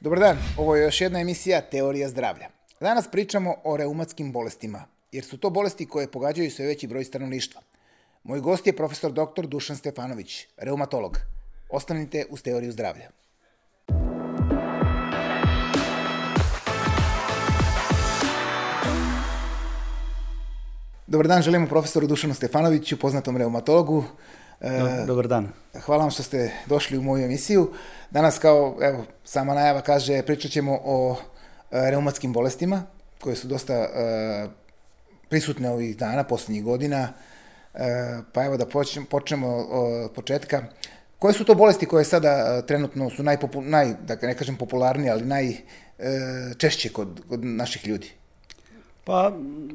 Dobar dan, ovo je još jedna emisija Teorija zdravlja. Danas pričamo o reumatskim bolestima, jer su to bolesti koje pogađaju sve veći broj stanovništva. Moj gost je profesor dr. Dušan Stefanović, reumatolog. Ostanite uz Teoriju zdravlja. Dobar dan, želimo profesoru Dušanu Stefanoviću, poznatom reumatologu. E, dobar dan. Hvala vam što ste došli u moju emisiju. Danas, kao evo, sama najava kaže, pričat ćemo o e, reumatskim bolestima, koje su dosta e, prisutne ovih dana, posljednjih godina. Pa evo da počnemo, počnemo od početka. Koje su to bolesti koje sada trenutno su najpopu, naj, da ne kažem popularnije, ali najčešće kod, kod naših ljudi? Pa,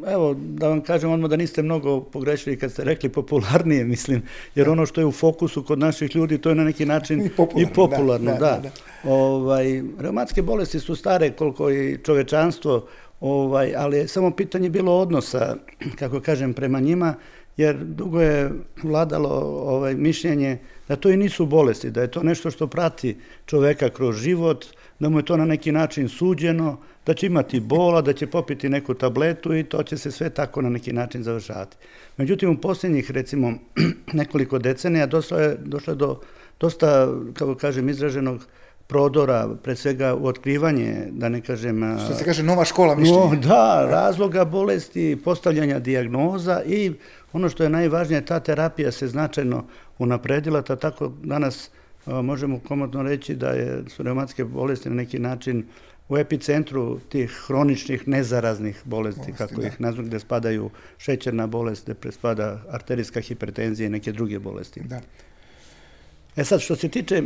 evo, da vam kažem odmah da niste mnogo pogrešili kad ste rekli popularnije, mislim, jer ono što je u fokusu kod naših ljudi, to je na neki način i popularno, i popularno da, da, da. da. Ovaj, reumatske bolesti su stare koliko i čovečanstvo, ovaj, ali je samo pitanje bilo odnosa, kako kažem, prema njima, jer dugo je vladalo ovaj, mišljenje da to i nisu bolesti, da je to nešto što prati čoveka kroz život, da mu je to na neki način suđeno, da će imati bola, da će popiti neku tabletu i to će se sve tako na neki način završavati. Međutim, u posljednjih, recimo, nekoliko decenija došlo je, došlo je do dosta, kako kažem, izraženog prodora, pre svega u otkrivanje, da ne kažem... Što se kaže, nova škola mišljenja. No, da, razloga bolesti, postavljanja dijagnoza i ono što je najvažnije, ta terapija se značajno unapredila, ta tako danas možemo komodno reći da je, su reumatske bolesti na neki način u epicentru tih hroničnih nezaraznih bolesti, bolesti kako da. ih nazvu, gde spadaju šećerna bolest, gde prespada arterijska hipertenzija i neke druge bolesti. Da. E sad, što se tiče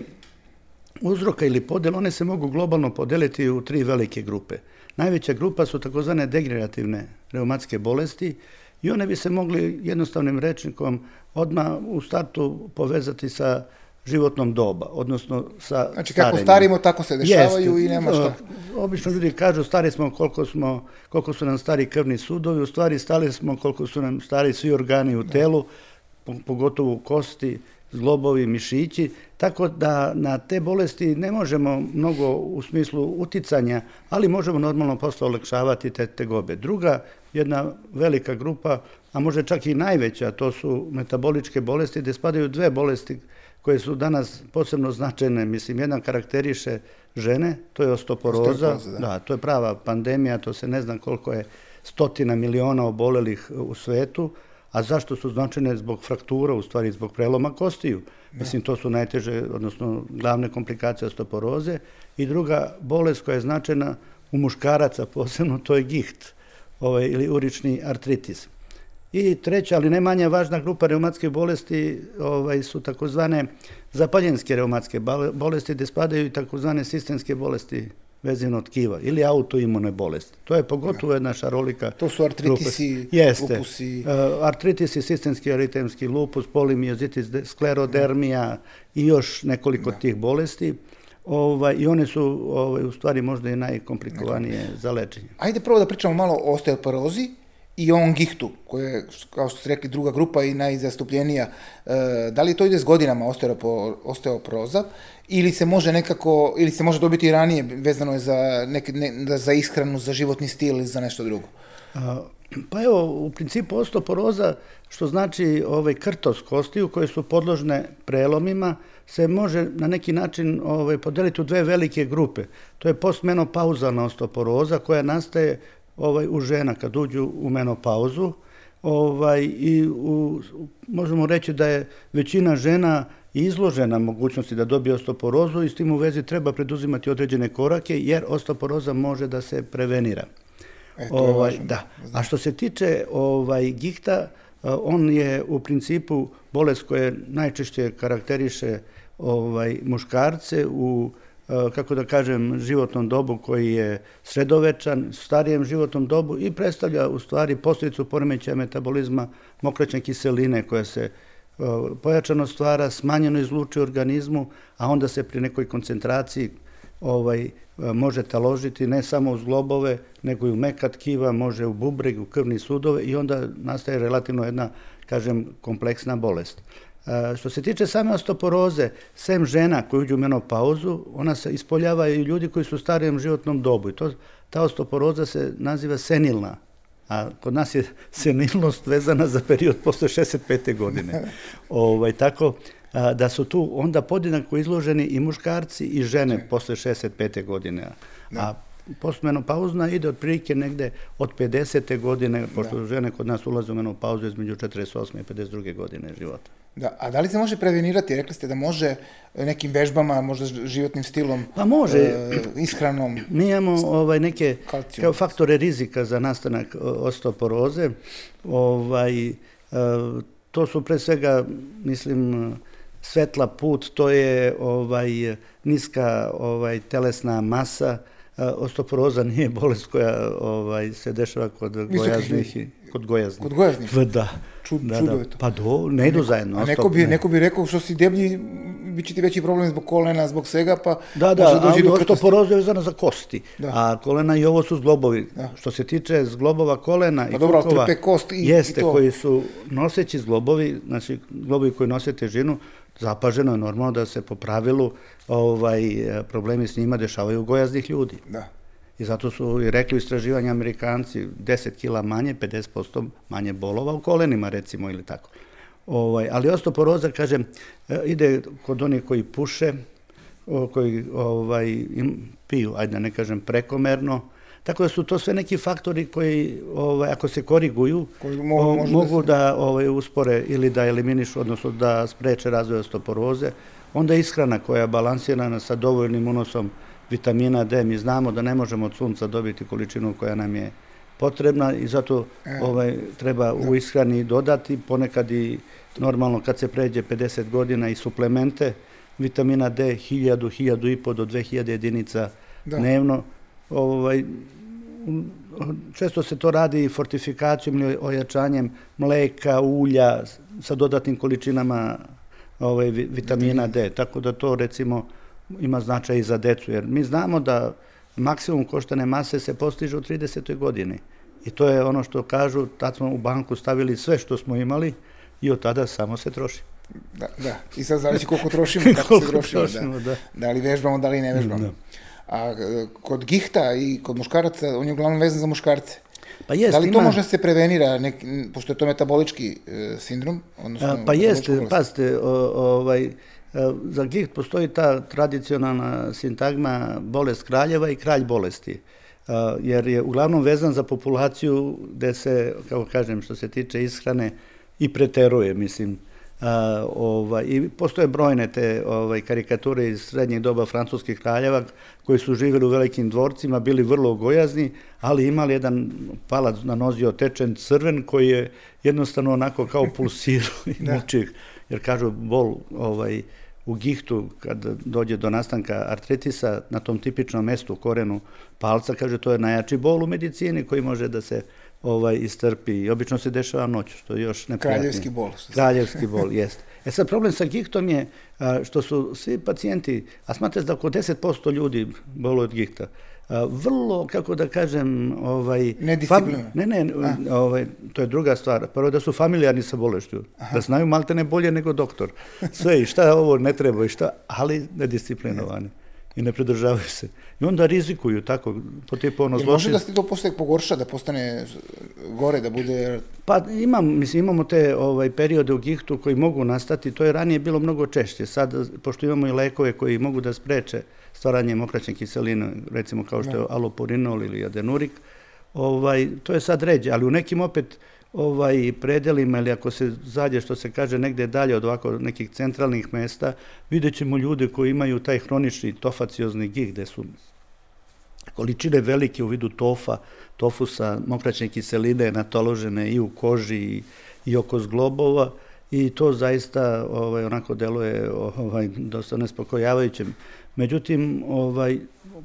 uzroka ili podela, one se mogu globalno podeliti u tri velike grupe. Najveća grupa su takozvane degenerativne reumatske bolesti i one bi se mogli jednostavnim rečnikom odmah u startu povezati sa životnom doba, odnosno sa Znači kako starenjem. starimo, tako se dešavaju Jeste. i nema šta. Obično ljudi kažu stari smo koliko, smo koliko su nam stari krvni sudovi, u stvari stali smo koliko su nam stari svi organi u telu, pogotovo kosti, zglobovi, mišići, tako da na te bolesti ne možemo mnogo u smislu uticanja, ali možemo normalno posle olekšavati te tegobe. Druga, jedna velika grupa, a može čak i najveća, to su metaboličke bolesti, gde spadaju dve bolesti koje su danas posebno značajne. Mislim, jedan karakteriše žene, to je ostoporoza. ostoporoza da. da, to je prava pandemija, to se ne znam koliko je stotina miliona obolelih u svetu, a zašto su značajne zbog fraktura, u stvari zbog preloma kostiju. Da. Mislim, to su najteže, odnosno glavne komplikacije ostoporoze. I druga bolest koja je značajna u muškaraca posebno, to je giht ovaj, ili urični artritis. I treća, ali ne manje važna grupa reumatske bolesti ovaj, su takozvane zapaljenske reumatske bolesti, gde spadaju i takozvane sistemske bolesti vezivnog tkiva ili autoimune bolesti. To je pogotovo jedna šarolika. To su artritisi, Jeste. lupusi. Uh, artritisi, sistemski aritemski lupus, polimiozitis, sklerodermija i još nekoliko da. tih bolesti. Ovaj, I one su ovaj, u stvari možda i najkomplikovanije za lečenje. Ajde prvo da pričamo malo o osteoporozi i on gihtu, koja je, kao što ste rekli, druga grupa i najzastupljenija. E, da li to ide s godinama osteoporoza ili se može nekako, ili se može dobiti ranije, vezano je za, neke, ne, za ishranu, za životni stil ili za nešto drugo? A, pa evo, u principu osteoporoza, što znači ovaj krtos kostiju koje su podložne prelomima, se može na neki način ovaj, podeliti u dve velike grupe. To je postmenopauzalna osteoporoza koja nastaje ovaj, u žena kad uđu u menopauzu ovaj, i u, možemo reći da je većina žena izložena mogućnosti da dobije osteoporozu i s tim u vezi treba preduzimati određene korake jer osteoporoza može da se prevenira. E, to ovaj, važno. Da. A što se tiče ovaj, gihta, on je u principu bolest koja najčešće karakteriše ovaj, muškarce u E, kako da kažem, životnom dobu koji je sredovečan, starijem životnom dobu i predstavlja u stvari posljedicu poremećaja metabolizma mokraćne kiseline koja se e, pojačano stvara, smanjeno izluči u organizmu, a onda se pri nekoj koncentraciji ovaj, e, može taložiti ne samo u zglobove, nego i u meka tkiva, može u bubreg, u krvni sudove i onda nastaje relativno jedna, kažem, kompleksna bolest. A, što se tiče same ostoporoze, sem žena koji uđu u menopauzu, ona se ispoljava i ljudi koji su u starijem životnom dobu. I to, ta ostoporoza se naziva senilna a kod nas je senilnost vezana za period posle 65. godine. ovaj, tako a, da su tu onda podjednako izloženi i muškarci i žene posle 65. godine. Da. A postmenopauzna ide otprilike negde od 50. godine, pošto da. žene kod nas ulaze u menopauzu između 48. i 52. godine života. Da, a da li se može prevenirati? Rekli ste da može nekim vežbama, možda životnim stilom, pa može. E, ishranom. Mi imamo ovaj, neke kao faktore rizika za nastanak osteoporoze. Ovaj, e, to su pre svega, mislim, svetla put, to je ovaj niska ovaj telesna masa, Osteoporoza nije bolest koja ovaj, se dešava kod gojaznih i kod gojaznih. Kod gojaznih? Da. Čud, da, čudo da. je to. Pa do, ne idu zajedno. A neko bi, ne. neko bi rekao što si deblji, bit će ti veći problem zbog kolena, zbog svega, pa da, da, može doći do osteoporoza je vezana za kosti, da. a kolena i ovo su zglobovi. Da. Što se tiče zglobova kolena pa i dobro, kukova, kost i, jeste, i to. koji su noseći zglobovi, znači zglobovi koji nose težinu, zapaženo je normalno da se po pravilu ovaj, problemi s njima dešavaju u gojaznih ljudi. Da. I zato su i rekli istraživanja Amerikanci 10 kila manje, 50% manje bolova u kolenima recimo ili tako. Ovaj, ali osteoporoza, kažem, e, ide kod onih koji puše, koji ovaj, im, piju, ajde da ne kažem prekomerno, Tako da su to sve neki faktori koji, ovaj, ako se koriguju, koji mogu, o, mogu da, da ovaj, uspore ili da eliminišu, odnosno da spreče razvoj osteoporoze. Onda ishrana koja je balansirana sa dovoljnim unosom vitamina D. Mi znamo da ne možemo od sunca dobiti količinu koja nam je potrebna i zato e, ovaj, treba u da. ishrani dodati ponekad i normalno kad se pređe 50 godina i suplemente vitamina D 1000, 1000 i po do 2000 jedinica da. dnevno. Ovaj, često se to radi fortifikacijom ili ojačanjem mleka, ulja sa dodatnim količinama ovaj, vitamina D. Tako da to recimo ima značaj i za decu, jer mi znamo da maksimum koštane mase se postiže u 30. godini. I to je ono što kažu, tad smo u banku stavili sve što smo imali i od tada samo se troši. Da, da. I sad zavisi koliko trošimo, kako se trošimo. Da. da. da li vežbamo, da li ne vežbamo. Da. A e, kod gihta i kod muškaraca, on je uglavnom vezan za muškarce. Pa jest, da li ima... to može da se prevenira, nek, pošto je to metabolički e, sindrom? Odnosno, A, pa jeste, pazite, o, ovaj, za giht postoji ta tradicionalna sintagma bolest kraljeva i kralj bolesti? Jer je uglavnom vezan za populaciju gde se, kako kažem, što se tiče ishrane i preteruje, mislim, A, ovaj, I postoje brojne te ovaj, karikature iz srednjeg doba francuskih kraljeva koji su živjeli u velikim dvorcima, bili vrlo gojazni, ali imali jedan palac na nozi otečen crven koji je jednostavno onako kao pulsirao i da. Jer kažu bol ovaj, u gihtu kad dođe do nastanka artritisa na tom tipičnom mestu korenu palca, kaže to je najjači bol u medicini koji može da se ovaj istrpi i obično se dešava noću, što je još neprijatnije. Kraljevski bol. Kraljevski bol, jeste. E sad problem sa gihtom je što su svi pacijenti, a smatrate da oko 10% ljudi bolu od gihta, vrlo, kako da kažem, ovaj... Nedisciplina. Ne, ne, ovaj, to je druga stvar. Prvo da su familijarni sa bolešću, Aha. da znaju malte ne bolje nego doktor. Sve i šta ovo ne treba i šta, ali nedisciplinovani i ne pridržavaju se. I onda rizikuju tako, po tipu ono zločin. Može da se to posle pogorša, da postane gore, da bude... Pa imam, mislim, imamo te ovaj, periode u gihtu koji mogu nastati, to je ranije bilo mnogo češće. Sad, pošto imamo i lekove koji mogu da spreče stvaranje mokraćne kiseline, recimo kao što je da. alopurinol ili adenurik, ovaj, to je sad ređe, ali u nekim opet ovaj predelima ili ako se zađe što se kaže negde dalje od ovako nekih centralnih mesta, vidjet ćemo ljude koji imaju taj hronični tofaciozni gih gde su količine velike u vidu tofa, tofusa, mokraćne kiseline natoložene i u koži i, i oko zglobova i to zaista ovaj, onako deluje ovaj, dosta nespokojavajuće. Međutim, ovaj,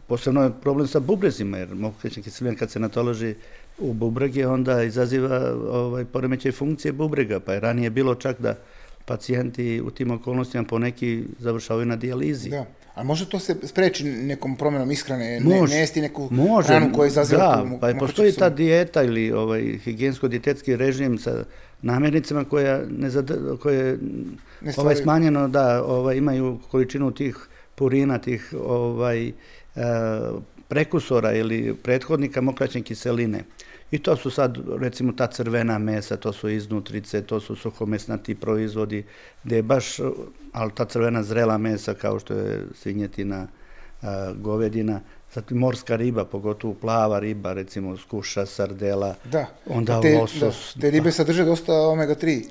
posebno je problem sa bubrezima, jer mokraćna kiselina kad se natoloži u bubrege, onda izaziva ovaj, poremećaj funkcije bubrega, pa je ranije bilo čak da pacijenti u tim okolnostima poneki završavaju na dijalizi. Da. A može to se spreči nekom promjenom ishrane, ne, Može. ne jesti neku Može, hranu koja izaziva da, tu pa je postoji ta dijeta ili ovaj higijensko-dijetetski režim sa namirnicama koja ne zad- koje Ne ovaj smanjeno da ovaj imaju količinu tih purina, tih ovaj e, prekursora ili prethodnika mokraćne kiseline. I to su sad, recimo, ta crvena mesa, to su iznutrice, to su suhomesnati proizvodi, gdje je baš, ali ta crvena zrela mesa kao što je svinjetina, govedina, zatim morska riba, pogotovo plava riba, recimo skuša, sardela, Da. onda te, losos. Da, te ribe sadrže dosta omega-3.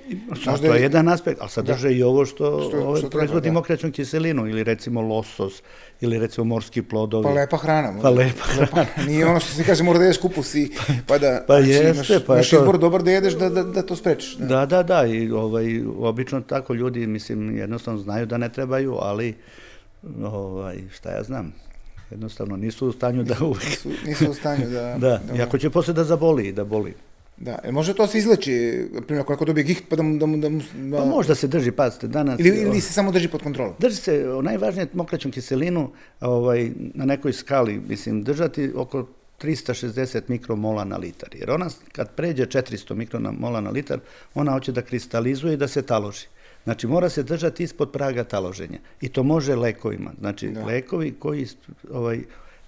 Sad, to je jedan aspekt, ali sadrže i ovo što, Što- ove što treba, proizvodi da. mokraćnu kiselinu, ili recimo losos, ili recimo morski plodovi. Pa lepa hrana. Pa možda. lepa Nije ono što se kaže mora da jedeš kupus i pa da Pa znači, jeste, imaš, pa imaš eto. izbor dobar da jedeš da, da, da to sprečiš. Da. Da, da, da, i ovaj, obično tako ljudi, mislim, jednostavno znaju da ne trebaju, ali, ovaj, šta ja znam, jednostavno nisu u stanju da uvijek... Nisu, nisu u stanju da... Da, i ako će posle da zaboli, da boli. Da, e, može to se izleči, primjer, ako neko dobije giht, pa da mu... Da mu, da mu da, Pa možda se drži, pazite, danas... ili, ili se samo drži pod kontrolom. Drži se o, najvažnije mokraćnu kiselinu ovaj, na nekoj skali, mislim, držati oko 360 mikromola na litar. Jer ona, kad pređe 400 mikromola na litar, ona hoće da kristalizuje i da se taloži. Znači, mora se držati ispod praga taloženja. I to može lekovima. Znači, Da. lekovi koji ovaj,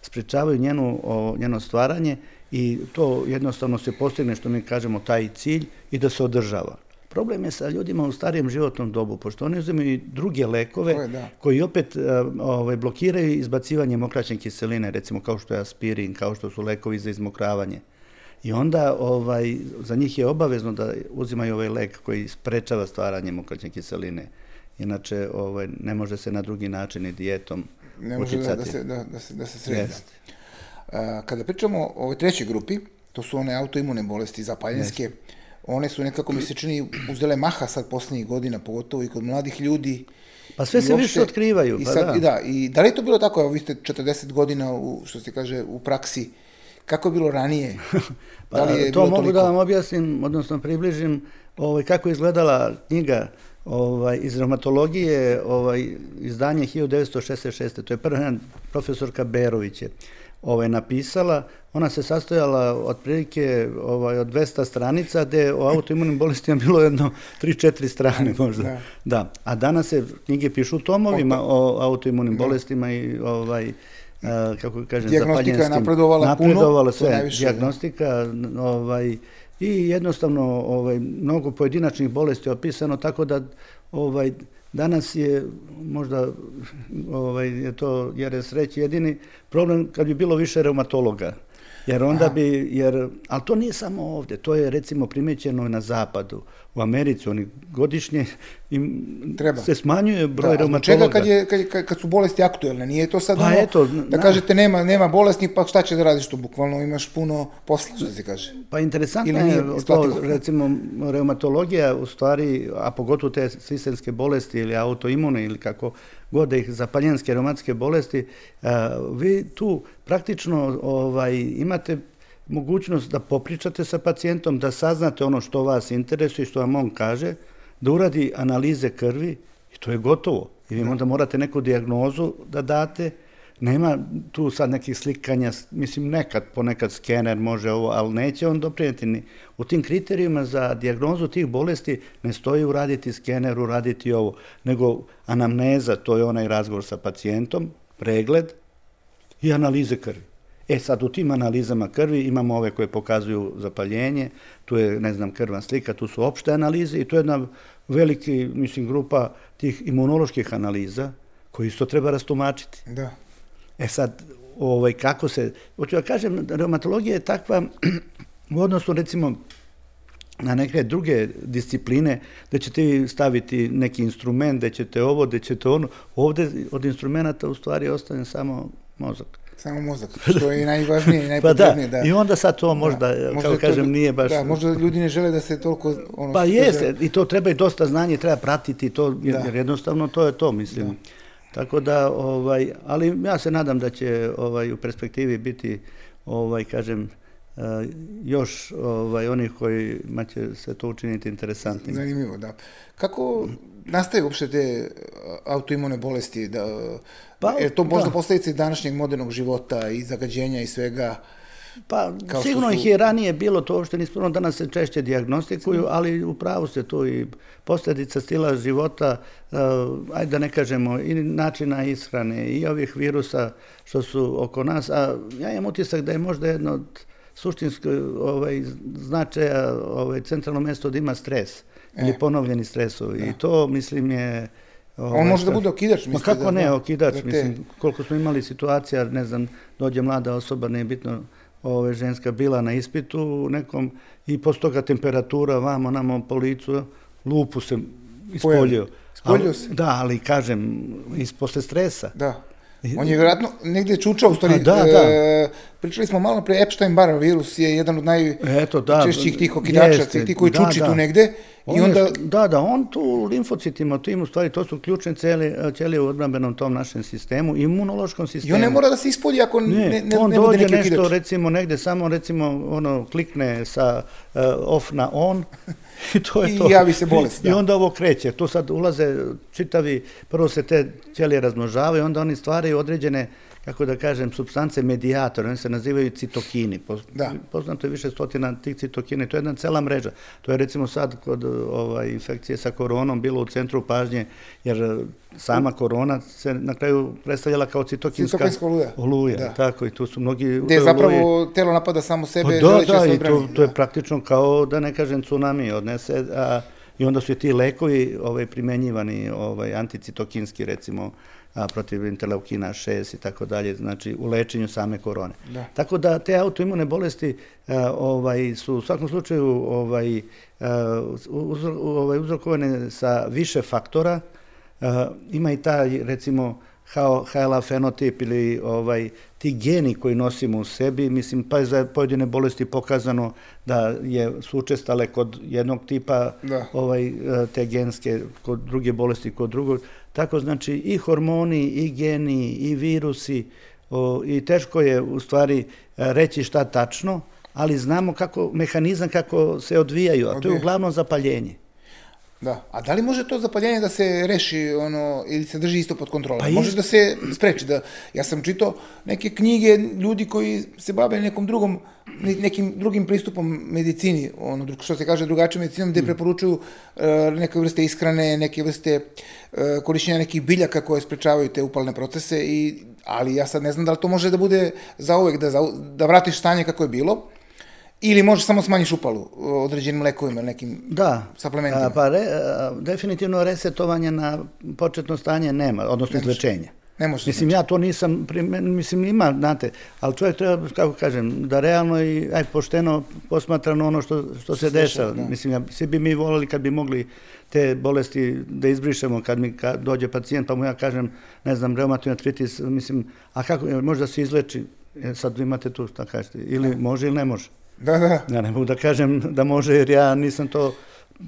sprečavaju njenu, o, njeno stvaranje i to jednostavno se postigne, što mi kažemo, taj cilj i da se održava. Problem je sa ljudima u starijem životnom dobu, pošto oni uzimaju i druge lekove je, da. koji opet e, ovaj, blokiraju izbacivanje mokraćne kiseline, recimo kao što je aspirin, kao što su lekovi za izmokravanje. I onda ovaj, za njih je obavezno da uzimaju ovaj lek koji sprečava stvaranje mokraćne kiseline. Inače, ovaj, ne može se na drugi način i dijetom Ne može da, uticati. da, se, da, da se, da se sredi. Jeste. A, kada pričamo o ovoj trećoj grupi, to su one autoimune bolesti zapaljenske, one su nekako mi se čini uzele maha sad posljednjih godina, pogotovo i kod mladih ljudi. Pa sve I se uopšte- više otkrivaju, I pa sad, da. I da, i da li je to bilo tako, evo vi ste 40 godina, u, što se kaže, u praksi, kako je bilo ranije? Pa, da li je to bilo mogu toliko? da vam objasnim, odnosno približim ovaj, kako je izgledala knjiga ovaj, iz reumatologije, ovaj, izdanje 1966. To je prva profesorka Berović je ovaj, napisala. Ona se sastojala otprilike ovaj, od 200 stranica, gde o autoimunim bolestima bilo jedno 3-4 strane možda. da. Da. A danas se knjige pišu tomovima o autoimunim bolestima i ovaj, kako kažem, Dijagnostika je napredovala puno, napredovala to sve, dijagnostika, ovaj, i jednostavno ovaj, mnogo pojedinačnih bolesti je opisano, tako da ovaj, danas je možda ovaj, je to jer reći jedini problem kad bi bilo više reumatologa. Jer onda bi, jer, ali to nije samo ovdje, to je recimo primećeno na zapadu, u Americi, oni godišnje im Treba. se smanjuje broj Da, a zbog reumatologa. čega kad, je, kad, kad, su bolesti aktuelne? Nije to sad Pa ono, eto, da na- kažete nema, nema bolesti, pa šta će da radiš tu? Bukvalno imaš puno posla, što se kaže. Pa interesantno je to, recimo, reumatologija u stvari, a pogotovo te sistemske bolesti ili autoimune ili kako god da ih zapaljenske reumatske bolesti, a, vi tu praktično ovaj, imate mogućnost da popričate sa pacijentom, da saznate ono što vas interesuje i što vam on kaže, da uradi analize krvi i to je gotovo. I vi onda morate neku dijagnozu da date, nema tu sad nekih slikanja, mislim nekad, ponekad skener može ovo, ali neće on doprinijeti ni. U tim kriterijima za dijagnozu tih bolesti ne stoji uraditi skener, uraditi ovo, nego anamneza, to je onaj razgovor sa pacijentom, pregled i analize krvi. E sad u tim analizama krvi imamo ove koje pokazuju zapaljenje, tu je, ne znam, krvna slika, tu su opšte analize i tu je jedna veliki, mislim, grupa tih imunoloških analiza koji isto treba rastumačiti. Da. E sad, ovaj, kako se, hoću da kažem, reumatologija je takva u odnosu recimo na neke druge discipline, da ćete vi staviti neki instrument, da ćete ovo, da ćete ono. Ovde od instrumenta u stvari ostane samo mozak. Samo mozak, što je i najvažnije i Pa da, najpotrebnije. da, i onda sad to možda, Da, možda kako to- kažem, nije baš... Da, možda ljudi ne žele da se toliko... Ono, Pa jeste, kaže- i to treba i dosta znanja, treba pratiti to, jer, Da. jer jednostavno to je to, mislim. Tako da, ovaj, ali ja se nadam da će ovaj, u perspektivi biti, ovaj, kažem, još ovaj, onih koji će se to učiniti interesantnim. Zanimljivo, da. Kako nastaje uopšte te autoimune bolesti? Da, pa, je to možda da. posljedice današnjeg modernog života i zagađenja i svega? Pa, Kao sigurno su... ih je ranije bilo, to uopšte nismo, danas se češće diagnostikuju, ali u pravu se tu i posljedica stila života, uh, ajde da ne kažemo, i načina ishrane, i ovih virusa što su oko nas, a ja imam utisak da je možda jedno od suštinskog ovaj, značaja ovaj, centralno mesto da ima stres e. ili ponovljeni stresovi. Da. I to, mislim, je... Ovaj, On može da bude okidač, Ma kako da, ne, okidač, da te... mislim, koliko smo imali situacija, ne znam, dođe mlada osoba, ne je bitno, ove, ženska bila na ispitu nekom i posle toga temperatura vamo namo po licu, lupu se ispoljio. Ispoljio se? Da, ali kažem, iz posle stresa. Da. On je vjerojatno negde čučao, u stvari, A, da, da. E, pričali smo malo pre Epstein-Barr virus je jedan od najčešćih da, tih okidača, tih koji da, čuči da. tu negde. On I onda... Je, da, da, on tu u limfocitima, tim u stvari, to su ključne cele, ćelije u odbranbenom tom našem sistemu, imunološkom sistemu. I on ne mora da se ispolji ako ne, ne, ne, on ne bude nešto, recimo, negde samo, recimo, ono, klikne sa uh, off na on, I to je I to. javi se bolest. Da. I onda ovo kreće. Tu sad ulaze čitavi, prvo se te ćelije razmnožavaju, onda oni stvaraju određene kako da kažem, substance medijatore, oni se nazivaju citokini. Da. Poznato je više stotina tih citokina, to je jedna cela mreža. To je recimo sad kod ovaj, infekcije sa koronom bilo u centru pažnje, jer sama korona se na kraju predstavljala kao citokinska, citokinska oluja. oluja da. Tako, i tu su mnogi... Gde zapravo oluje. telo napada samo sebe, pa, da, da, i to, to je praktično kao, da ne kažem, tsunami odnese, a, i onda su ti lekovi ovaj, primenjivani, ovaj, anticitokinski, recimo, a, protiv interleukina 6 i tako dalje, znači u lečenju same korone. Da. Tako da te autoimune bolesti a, ovaj, su u svakom slučaju ovaj, a, uzro, ovaj, uzrokovane sa više faktora. A, ima i taj, recimo, HLA fenotip ili ovaj, ti geni koji nosimo u sebi, mislim, pa je za pojedine bolesti pokazano da je, su učestale kod jednog tipa da. ovaj, te genske, kod druge bolesti kod drugog. Tako znači i hormoni, i geni, i virusi, o, i teško je u stvari reći šta tačno, ali znamo kako, mehanizam kako se odvijaju, a to je uglavnom zapaljenje. Da. A da li može to zapaljenje da se reši ono ili se drži isto pod kontrolom? Pa može da se spreči da ja sam čitao neke knjige ljudi koji se bave nekom drugom nekim drugim pristupom medicini, ono što se kaže drugačijom medicinom gde mm. preporučuju uh, neke vrste ishrane, neke vrste uh, korišćenja nekih biljaka koje sprečavaju te upalne procese i ali ja sad ne znam da li to može da bude za uvek da za, da vratiš stanje kako je bilo Ili možeš samo smanjiš upalu određenim lekovima, nekim da. suplementima? Pa re, definitivno resetovanje na početno stanje nema, odnosno izlečenje. Ne može. Mislim, znači. ja to nisam, mislim, ima, znate, ali čovjek treba, kako kažem, da realno i aj, pošteno posmatrano ono što, što se dešava. Da. Mislim, ja, svi bi mi volili kad bi mogli te bolesti da izbrišemo kad mi kad dođe pacijent, pa mu ja kažem, ne znam, reumatoidni artritis, mislim, a kako, može da se izleči? E, sad imate tu, šta kažete, ili da. može ili ne može? Da, da. Ja ne mogu da kažem da može, jer ja nisam to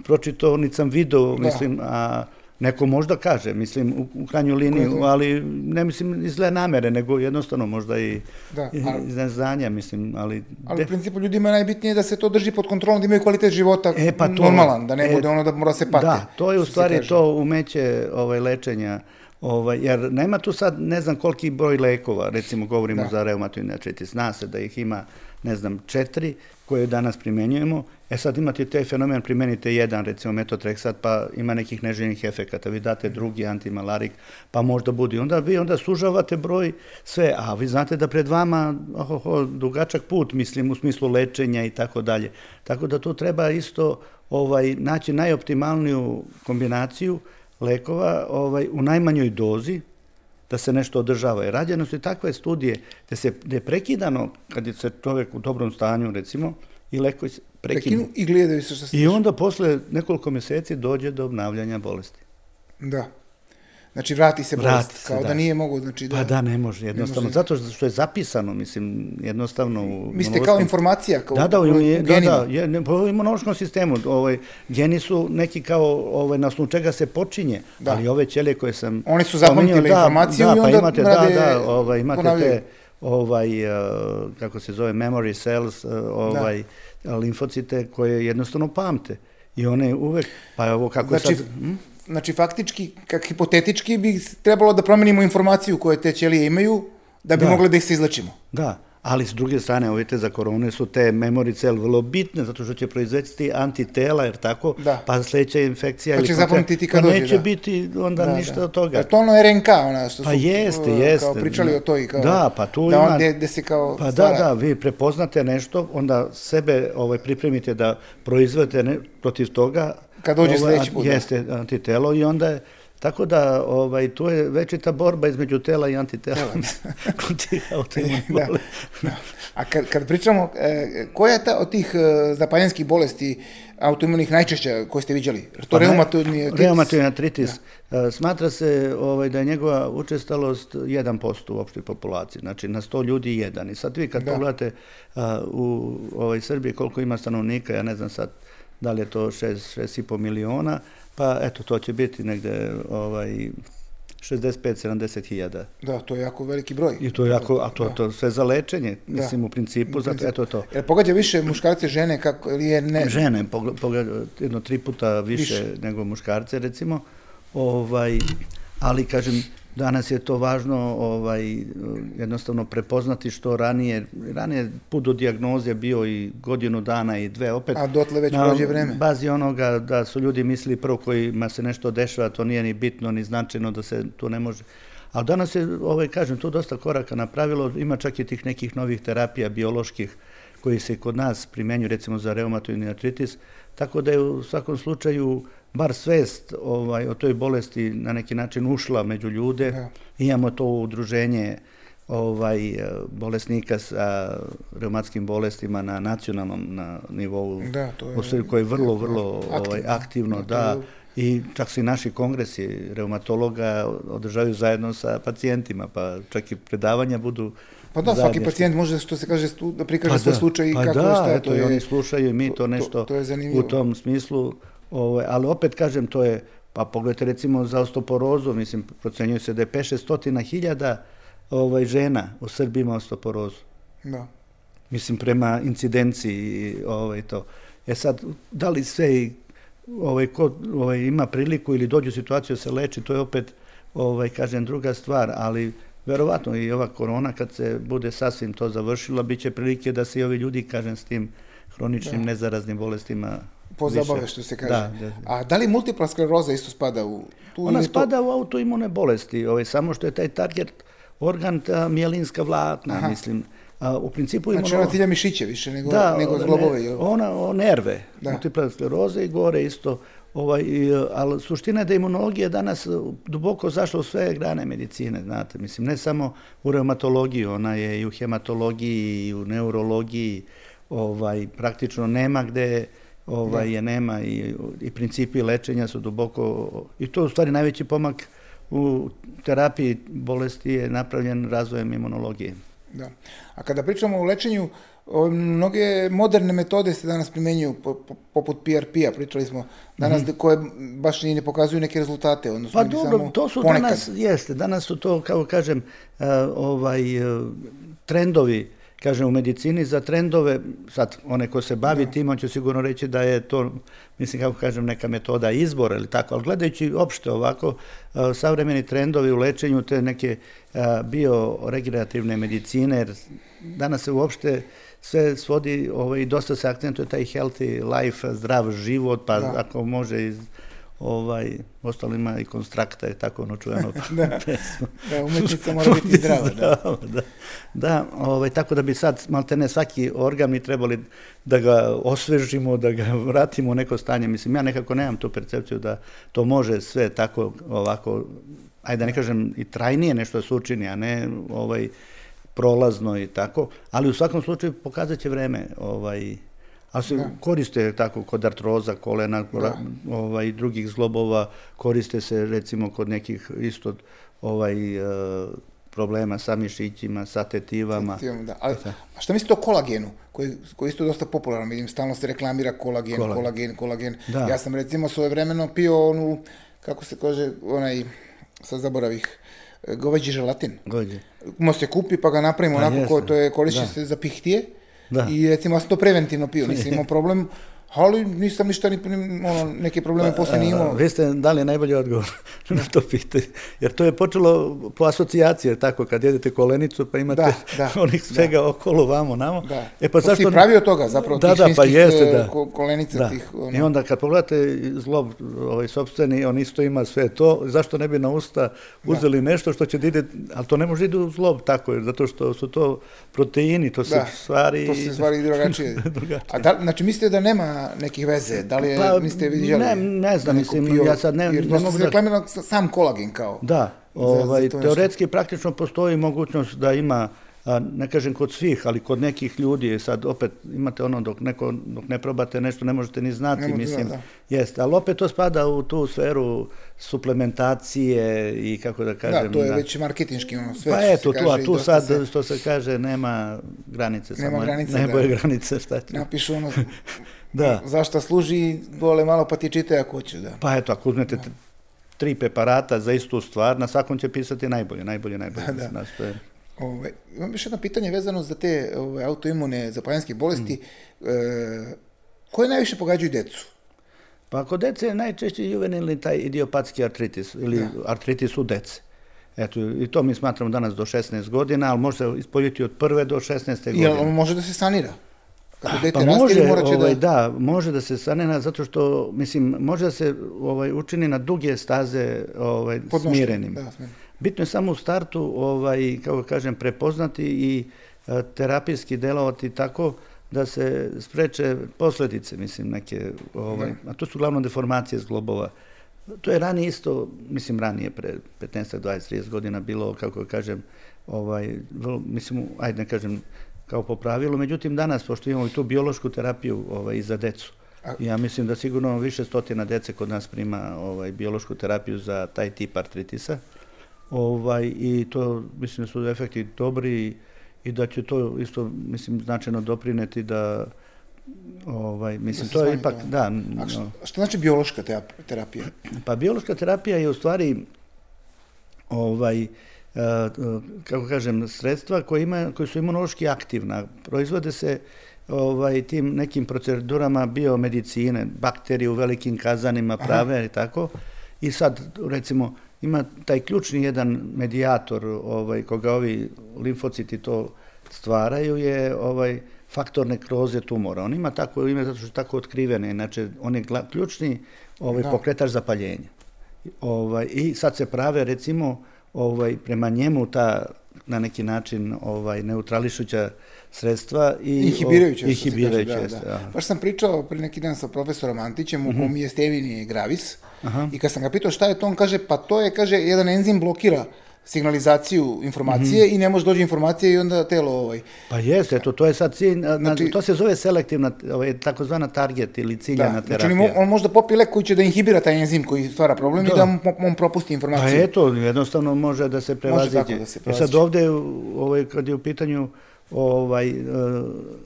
pročitao, niti sam video, da. mislim, a neko možda kaže, mislim, u, u krajnju liniju, ali ne mislim iz zle namere, nego jednostavno možda i, da, ali, iz neznanja, mislim, ali... Ali u principu ljudima je najbitnije da se to drži pod kontrolom, da imaju kvalitet života e, pa to, normalan, da ne e, bude ono da mora se pati. Da, to je u stvari to umeće ovaj, lečenja, Ovaj, jer nema tu sad ne znam koliki broj lekova, recimo govorimo da. za reumatoidni artritis, zna se da ih ima ne znam, četiri koje danas primenjujemo. E sad imate taj fenomen, primenite jedan, recimo metotreksat, pa ima nekih neželjenih efekata. Vi date drugi antimalarik, pa možda budi. Onda vi onda sužavate broj sve, a vi znate da pred vama oh, oh, dugačak put, mislim, u smislu lečenja i tako dalje. Tako da tu treba isto ovaj, naći najoptimalniju kombinaciju lekova ovaj, u najmanjoj dozi, da se nešto održava. I rađene su i takve studije gde, se, gde je prekidano, kad je se čovek u dobrom stanju, recimo, i leko se prekinu. prekinu I gledaju se što se I onda posle nekoliko meseci dođe do obnavljanja bolesti. Da. Znači vrati se vrati bolest, se, kao da. da nije mogu, znači da... Pa da, ne može, jednostavno, ne može. zato što je zapisano, mislim, jednostavno... U Mislite kao informacija, kao da, da, u, u, je, da, da, je, ne, po imunološkom sistemu, ovaj, geni su neki kao, ovaj, na osnovu čega se počinje, da. ali ove ćelije koje sam... Oni su zapamtili da, informaciju da, i pa onda imate, da, da, ovaj, imate ponavljaju. te ovaj, uh, kako se zove, memory cells, uh, ovaj, da. limfocite koje jednostavno pamte. I one uvek, pa ovo kako znači, sad... Hm? Znači, faktički, kak hipotetički bi trebalo da promenimo informaciju koje te ćelije imaju, da bi da. mogli da ih se izlečimo. Da, ali s druge strane, ovite za korone su te memory cell vrlo bitne, zato što će proizvesti antitela, jer tako, da. pa sledeća infekcija... Pa će zapamtiti kad pa dođe, neće da. biti onda da, ništa da. od toga. Je to ono RNK, ona što pa su jeste, jeste. kao pričali o toj, kao, da, pa tu da ima... on, gde, se kao Pa stvara. da, da, vi prepoznate nešto, onda sebe ovaj, pripremite da proizvedete ne, protiv toga, kad dođe ovaj, sledeći put. Da. Jeste antitelo i onda je Tako da ovaj, tu je večita borba između tela i antitela. da, da. A kad, kad pričamo, e, koja je ta od tih e, zapaljenskih bolesti autoimunih najčešća koje ste viđali? To pa reumatoidni artritis? Reumatoidni artritis. Da. Smatra se ovaj, da je njegova učestalost 1% u opštoj populaciji, znači na 100 ljudi jedan. I sad vi kad da. pogledate a, u ovaj, Srbiji koliko ima stanovnika, ja ne znam sad da li je to 6,5 miliona, Pa eto, to će biti negde ovaj, 65-70 hiljada. Da, to je jako veliki broj. I to je jako, a to, da. to sve za lečenje, da. mislim u principu, zato eto to. Jer pogađa više muškarce, žene, kako, ili je ne? Žene, pogađa jedno tri puta više, više, nego muškarce, recimo, ovaj, ali kažem, Danas je to važno ovaj, jednostavno prepoznati što ranije, ranije put do diagnoze bio i godinu dana i dve opet. A dotle već prođe vreme. bazi onoga da su ljudi mislili prvo kojima se nešto dešava, to nije ni bitno, ni značajno da se to ne može. Ali danas je, ovaj, kažem, tu dosta koraka napravilo, ima čak i tih nekih novih terapija bioloških koji se kod nas primenjuju, recimo za reumatoidni artritis, tako da je u svakom slučaju bar svest ovaj, o toj bolesti na neki način ušla među ljude. Da. Imamo to udruženje ovaj, bolesnika sa reumatskim bolestima na nacionalnom na nivou da, to je, koje je vrlo, vrlo aktivno, ovaj, aktivno da, da, i čak se i naši kongresi reumatologa održavaju zajedno sa pacijentima, pa čak i predavanja budu Pa da, svaki pacijent može, što se kaže, da prikaže pa svoj da, slučaj i pa kako da, šta. Eto, to je, i oni slušaju i mi to nešto to, to je u tom smislu Ovo, ovaj, ali opet kažem, to je, pa pogledajte recimo za ostoporozu, mislim, procenjuje se da je 5-600 hiljada ovaj, žena u Srbiji ima ostoporozu. Da. Mislim, prema incidenciji ovaj, to. E sad, da li sve ovaj, ko ovaj, ima priliku ili dođe u situaciju da se leči, to je opet, ovaj, kažem, druga stvar, ali verovatno i ova korona kad se bude sasvim to završila, bit će prilike da se i ovi ljudi, kažem, s tim hroničnim da. nezaraznim bolestima pozabave, što se kaže. Da, da, da. A da li multipla skleroza isto spada u... Tu Ona spada to... u autoimune bolesti, ovaj, samo što je taj target organ ta mijelinska vlakna, Aha. mislim. A, u principu znači imuno... ona cilja mišiće više nego, da, nego zglobove. Ne, ona o nerve, da. multipla skleroza i gore isto. Ovaj, ali suština je da imunologija danas duboko zašla u sve grane medicine, znate, mislim, ne samo u reumatologiji, ona je i u hematologiji, i u neurologiji, ovaj, praktično nema gde ovaj, da. je nema i, i principi lečenja su duboko, i to je u stvari najveći pomak u terapiji bolesti je napravljen razvojem imunologije. Da. A kada pričamo o lečenju, mnoge moderne metode se danas primenjuju, po, po, poput PRP-a, pričali smo danas, mm -hmm. koje baš i ne pokazuju neke rezultate, odnosno pa dobro, samo to su ponekad. danas, jeste, danas su to, kao kažem, uh, ovaj, uh, trendovi kažem, u medicini za trendove, sad, one ko se bavi da. tim, on će sigurno reći da je to, mislim, kako kažem, neka metoda izbora ili tako, ali gledajući opšte ovako, savremeni trendovi u lečenju te neke bioregenerativne medicine, jer danas se uopšte sve svodi, ovaj, dosta se akcentuje taj healthy life, zdrav život, pa da. ako može iz ovaj, ostalo ima i konstrakta, je tako ono čujeno da, pesmu. da, umetnica mora biti zdrava, da. da, da, da ovaj, tako da bi sad, malte ne, svaki organ mi trebali da ga osvežimo, da ga vratimo u neko stanje. Mislim, ja nekako nemam tu percepciju da to može sve tako, ovako, ajde da ne kažem i trajnije nešto da se učini, a ne ovaj, prolazno i tako, ali u svakom slučaju pokazat će vreme ovaj, A se da. koriste tako kod artroza, kolena, da. ovaj, drugih zglobova, koriste se recimo kod nekih isto ovaj, uh, problema sa mišićima, sa tetivama. Tetivama da. A, da. a šta mislite o kolagenu, koji, koji je isto dosta popularan, vidim, stalno se reklamira kolagen, kolagen, kolagen, kolagen. Da. Ja sam recimo svoje vremeno pio onu, kako se kaže, onaj, sa zaboravih, e, goveđi želatin. Gođe. Mo se kupi pa ga napravimo onako ko to je koristi da. se za pihtije. Da. I recimo ja sam to preventivno pio, nisam imao problem, ali nisam ništa ni, ono, neke probleme posle nije imao. Vi ste dali najbolji odgovor na to pitanje. Jer to je počelo po asocijaciji, jer tako, kad jedete kolenicu, pa imate Da, da, onih svega okolo, vamo, namo. Da. E pa si zašto... pravio toga, zapravo, da, tih da, pa jeste, e, da. ko- kolenica da. tih, ono. I onda kad pogledate zlob ovaj, sobstveni, on isto ima sve to, zašto ne bi na usta uzeli nešto što će da ide, ali to ne može ide u zlob tako, jer zato što su to proteini, to su Da, stvari... To se stvari drugačije. drugačije. A da, znači mislite da nema nekih veze? Da li je, Pa, mislite vidjeli? ne- ne znam, mislim, ja sad ne- jer ne mogu da- reklamira sam kolagen kao. Da, ovaj, nešto. teoretski praktično postoji mogućnost da ima, ne kažem kod svih, ali kod nekih ljudi, sad opet imate ono dok, neko, dok ne probate nešto ne možete ni znati, Ne možete mislim, znati, jeste, ali opet to spada u tu sferu suplementacije i kako da kažem. Da, to je već marketinški ono sve Pa eto, tu, a tu sad, se što se kaže, nema granice. Nema samo granice, najbolje da. granice, šta će. napišu ono Da. zašta služi, vole malo pa ti čite ako hoćeš, da. Pa eto, ako uzmete t- tri preparata za istu stvar, na svakom će pisati najbolje, najbolje, najbolje. Da, da. Ove, imam još jedno pitanje vezano za te ove, autoimune zapaljanske bolesti. Mm. E, koje najviše pogađaju decu? Pa kod dece je najčešće juvenilni taj idiopatski artritis ili artritis u dece. Eto, i to mi smatramo danas do 16 godina, ali može se ispoljiti od prve do 16. Jel godine. on može da se sanira? Kako dete Pa raste može, ili morat će ovaj, da... da, može da se sanira zato što, mislim, može da se ovaj, učini na duge staze ovaj, Podnoške, smirenim. Da, smirenim. Bitno je samo u startu, ovaj, kako kažem, prepoznati i e, terapijski delovati tako da se spreče posljedice, mislim, neke, ovaj, a to su uglavnom deformacije zglobova. To je ranije isto, mislim, ranije, pre 15, 20, 30 godina bilo, kako kažem, ovaj, vrlo, mislim, ajde ne kažem, kao po pravilu, međutim danas, pošto imamo i tu biološku terapiju ovaj, i za decu, ja mislim da sigurno više stotina dece kod nas prima ovaj, biološku terapiju za taj tip artritisa, ovaj, i to mislim da su efekti dobri i, da će to isto, mislim, značajno doprineti da, ovaj, mislim, se to je ipak, to. da, A što znači biološka terap- terapija? Pa biološka terapija je u stvari ovaj e, kako kažem sredstva koje ima koje su imunološki aktivna proizvode se ovaj tim nekim procedurama biomedicine bakterije u velikim kazanima prave i tako i sad recimo ima taj ključni jedan medijator ovaj koga ovi limfociti to stvaraju je ovaj faktor nekroze tumora. On ima tako ime zato što je tako otkrivene, inače on je gla- ključni ovaj Da. pokretač zapaljenja. Ovaj i sad se prave recimo ovaj prema njemu ta na neki način ovaj neutrališuća sredstva i Inhibirajuće, se kaže, da, jeste, da. aha. Baš sam pričao pre neki dan sa profesorom Antićem, u kom je stevini gravis, Aha. i kad sam ga pitao šta je to, on kaže, pa to je, kaže, jedan enzim blokira signalizaciju informacije i ne može dođe informacija i onda telo ovaj. Pa jeste, eto, to je sad cilj, na- Znači- to se zove selektivna, ovaj, takozvana target ili ciljana Da, znači terapija. mo- on možda popije lek koji će da inhibira taj enzim koji stvara problem i Da. da mu, on propusti Pa informaciju. eto, jednostavno može da se prevaziđe. tako da se E sad prevaziđe. ovde, ovaj, kad je u pitanju ovaj, e,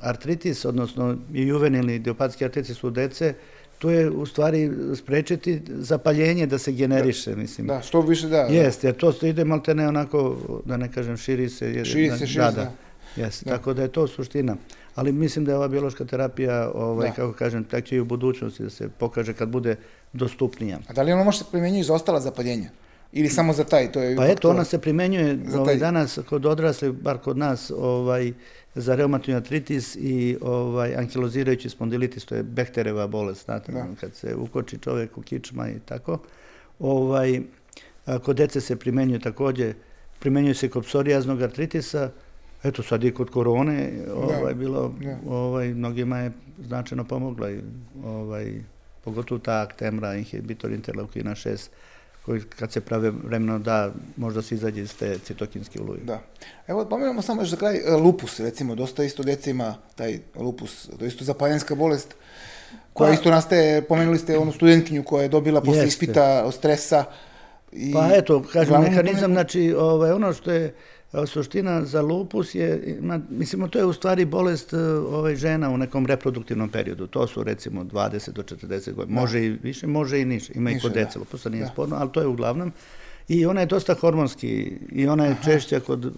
artritis, odnosno i juvenilni idiopatski artritis u dece, to je u stvari sprečiti zapaljenje da se generiše, mislim. Da, što više da. da. Jeste, jer to ide malte ne onako, da ne kažem, širi se. jer- Širi da, se, širi da, se, da. Jeste, tako da je to suština. Ali mislim da je ova biološka terapija, ovaj, Da. kako kažem, tek će i u budućnosti da se pokaže kad bude dostupnija. A da li ono može se primjenjuje za ostala zapaljenja? Ili samo za taj? To je Pa eto, to. ona se primenjuje Za ovaj, danas kod odraslih, bar kod nas, ovaj, za reumatoidni artritis i ovaj, ankilozirajući spondilitis, to je Behtereva bolest, znate, Da. kad se ukoči čovjek u kičma i tako. Ovaj, a kod dece se primenjuje takođe, primenjuje se kod psorijaznog artritisa, eto sad i kod korone, ovaj, bilo, da. ovaj, mnogima je značajno pomogla i ovaj, pogotovo ta aktemra, inhibitor interleukina 6, koji kad se prave vremeno da možda se izađe iz te citokinske oluje. Da. Evo, pomenemo samo još za kraj e, lupus, recimo, dosta isto djece ima taj lupus, to je isto zapaljenska bolest, koja Pa- isto nastaje, pomenuli ste onu studentkinju koja je dobila posle Jeste. ispita od stresa. I, Pa eto, kažem, mehanizam, znači, ovaj, ono što je suština za lupus je, ima, mislimo, to je u stvari bolest e, ovaj, žena u nekom reproduktivnom periodu. To su recimo 20 do 40 godina. Može i više, može i niže. Ima i Niže, kod da. dece, lupus nije Da. sporno, ali to je uglavnom. I ona je dosta hormonski i ona je češća kod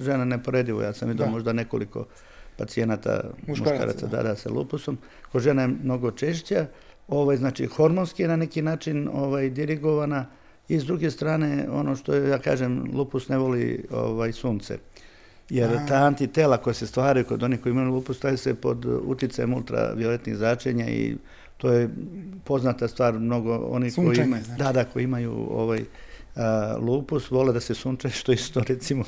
žena neporedivo. Ja sam vidio možda nekoliko pacijenata, muškaraca, da, da, sa lupusom. Kod žena je mnogo češća. Ovaj, znači, hormonski je na neki način ovaj, dirigovana i s druge strane, ono što je, ja kažem, lupus ne voli ovaj, sunce. Jer ta antitela koja se stvaraju kod onih koji imaju lupus, staje se pod uticajem ultravioletnih zračenja i to je poznata stvar mnogo oni koji znači. da, da, koji imaju ovaj, a, lupus, vole da se sunče, što isto recimo,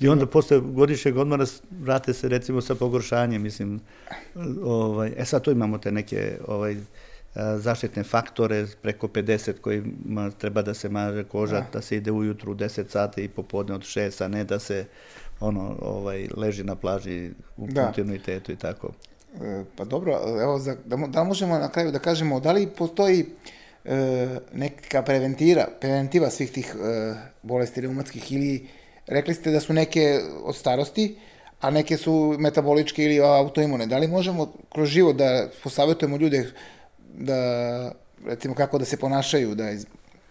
i onda posle godišnjeg odmora vrate se recimo sa pogoršanjem, mislim, ovaj, e sad tu imamo te neke ovaj, zaštitne faktore preko 50 kojima treba da se maže koža, da, da se ide ujutru 10 sati i popodne od 6, a ne da se ono ovaj leži na plaži u da. kontinuitetu i tako. E, pa dobro, evo za, da, da možemo na kraju da kažemo da li postoji e, neka preventiva, preventiva svih tih e, bolesti reumatskih ili rekli ste da su neke od starosti, a neke su metaboličke ili autoimune. Da li možemo kroz život da posavetujemo ljude da recimo kako da se ponašaju, da iz,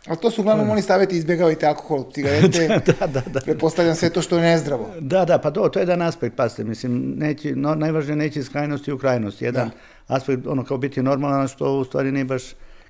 Ali to su uglavnom oni staviti izbjegavajte alkohol, cigarete, da, da, da. prepostavljam sve to što je nezdravo. Da, da, pa to, to je jedan aspekt, pazite, mislim, neći, no, najvažnije neći iz krajnosti u krajnosti. Jedan da. aspekt, ono kao biti normalan, što u stvari nije baš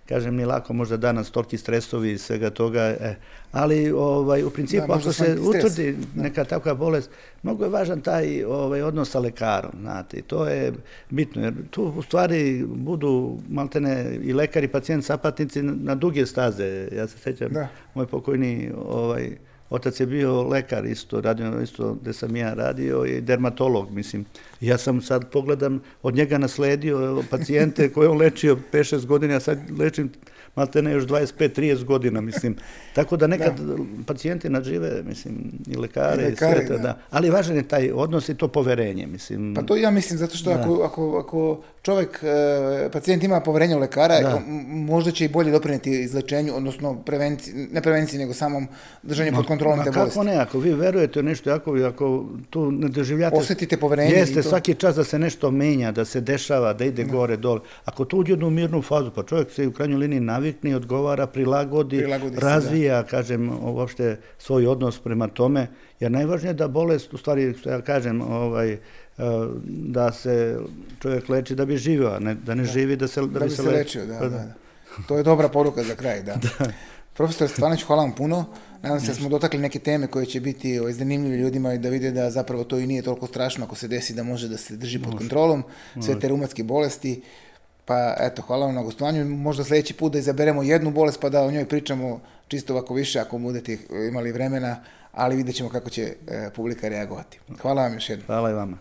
kažem, ni lako možda danas toliki stresovi i svega toga, e, ali ovaj, u principu da, ako se utvrdi da. neka takva bolest, mnogo je važan taj ovaj, odnos sa lekarom, znate, to je bitno, jer tu u stvari budu maltene i lekari, pacijent, sapatnici na duge staze, ja se sećam, da. moj pokojni ovaj, Otac je bio lekar isto, radio isto gde sam ja radio i dermatolog, mislim. Ja sam sad pogledam, od njega nasledio pacijente koje on lečio 5-6 godina, a sad lečim malte ne još 25-30 godina, mislim. Tako da nekad da. pacijenti nadžive, mislim, i lekare, i, lekare, i sve to, da. da. Ali važan je taj odnos i to poverenje, mislim. Pa to ja mislim, zato što da. ako, ako, ako čovjek, e, pacijent ima poverenje u lekara, da. možda će i bolje doprineti izlečenju, odnosno prevenciji, ne prevenciji, nego samom držanju pod kontrolom te bolesti. Kako ne, ako vi verujete u nešto, ako, ako tu ne doživljate... Osetite poverenje. Jeste, to... svaki čas da se nešto menja, da se dešava, da ide da. gore, dole. Ako to uđe u mirnu fazu, pa čovjek se u krajnjoj liniji navikni, odgovara, prilagodi, prilagodi razvija, se, da. kažem, uopšte svoj odnos prema tome, jer najvažnije je da bolest, u stvari, što ja kažem, ovaj, da se čovjek leči da bi živio, a ne, da ne da. živi da se, da, da bi se, se lečio. Da, pa da, da. To je dobra poruka za kraj, da. da. Profesor Stefanić, hvala vam puno. Nadam se da smo dotakli neke teme koje će biti ovaj, zanimljive ljudima i da vide da zapravo to i nije toliko strašno ako se desi da može da se drži pod kontrolom sve te reumatske bolesti. Pa eto, hvala vam na gostovanju. Možda sledeći put da izaberemo jednu bolest pa da o njoj pričamo čisto ovako više ako budete imali vremena, ali vidjet ćemo kako će e, publika reagovati. Hvala vam još jednom. Hvala i vama.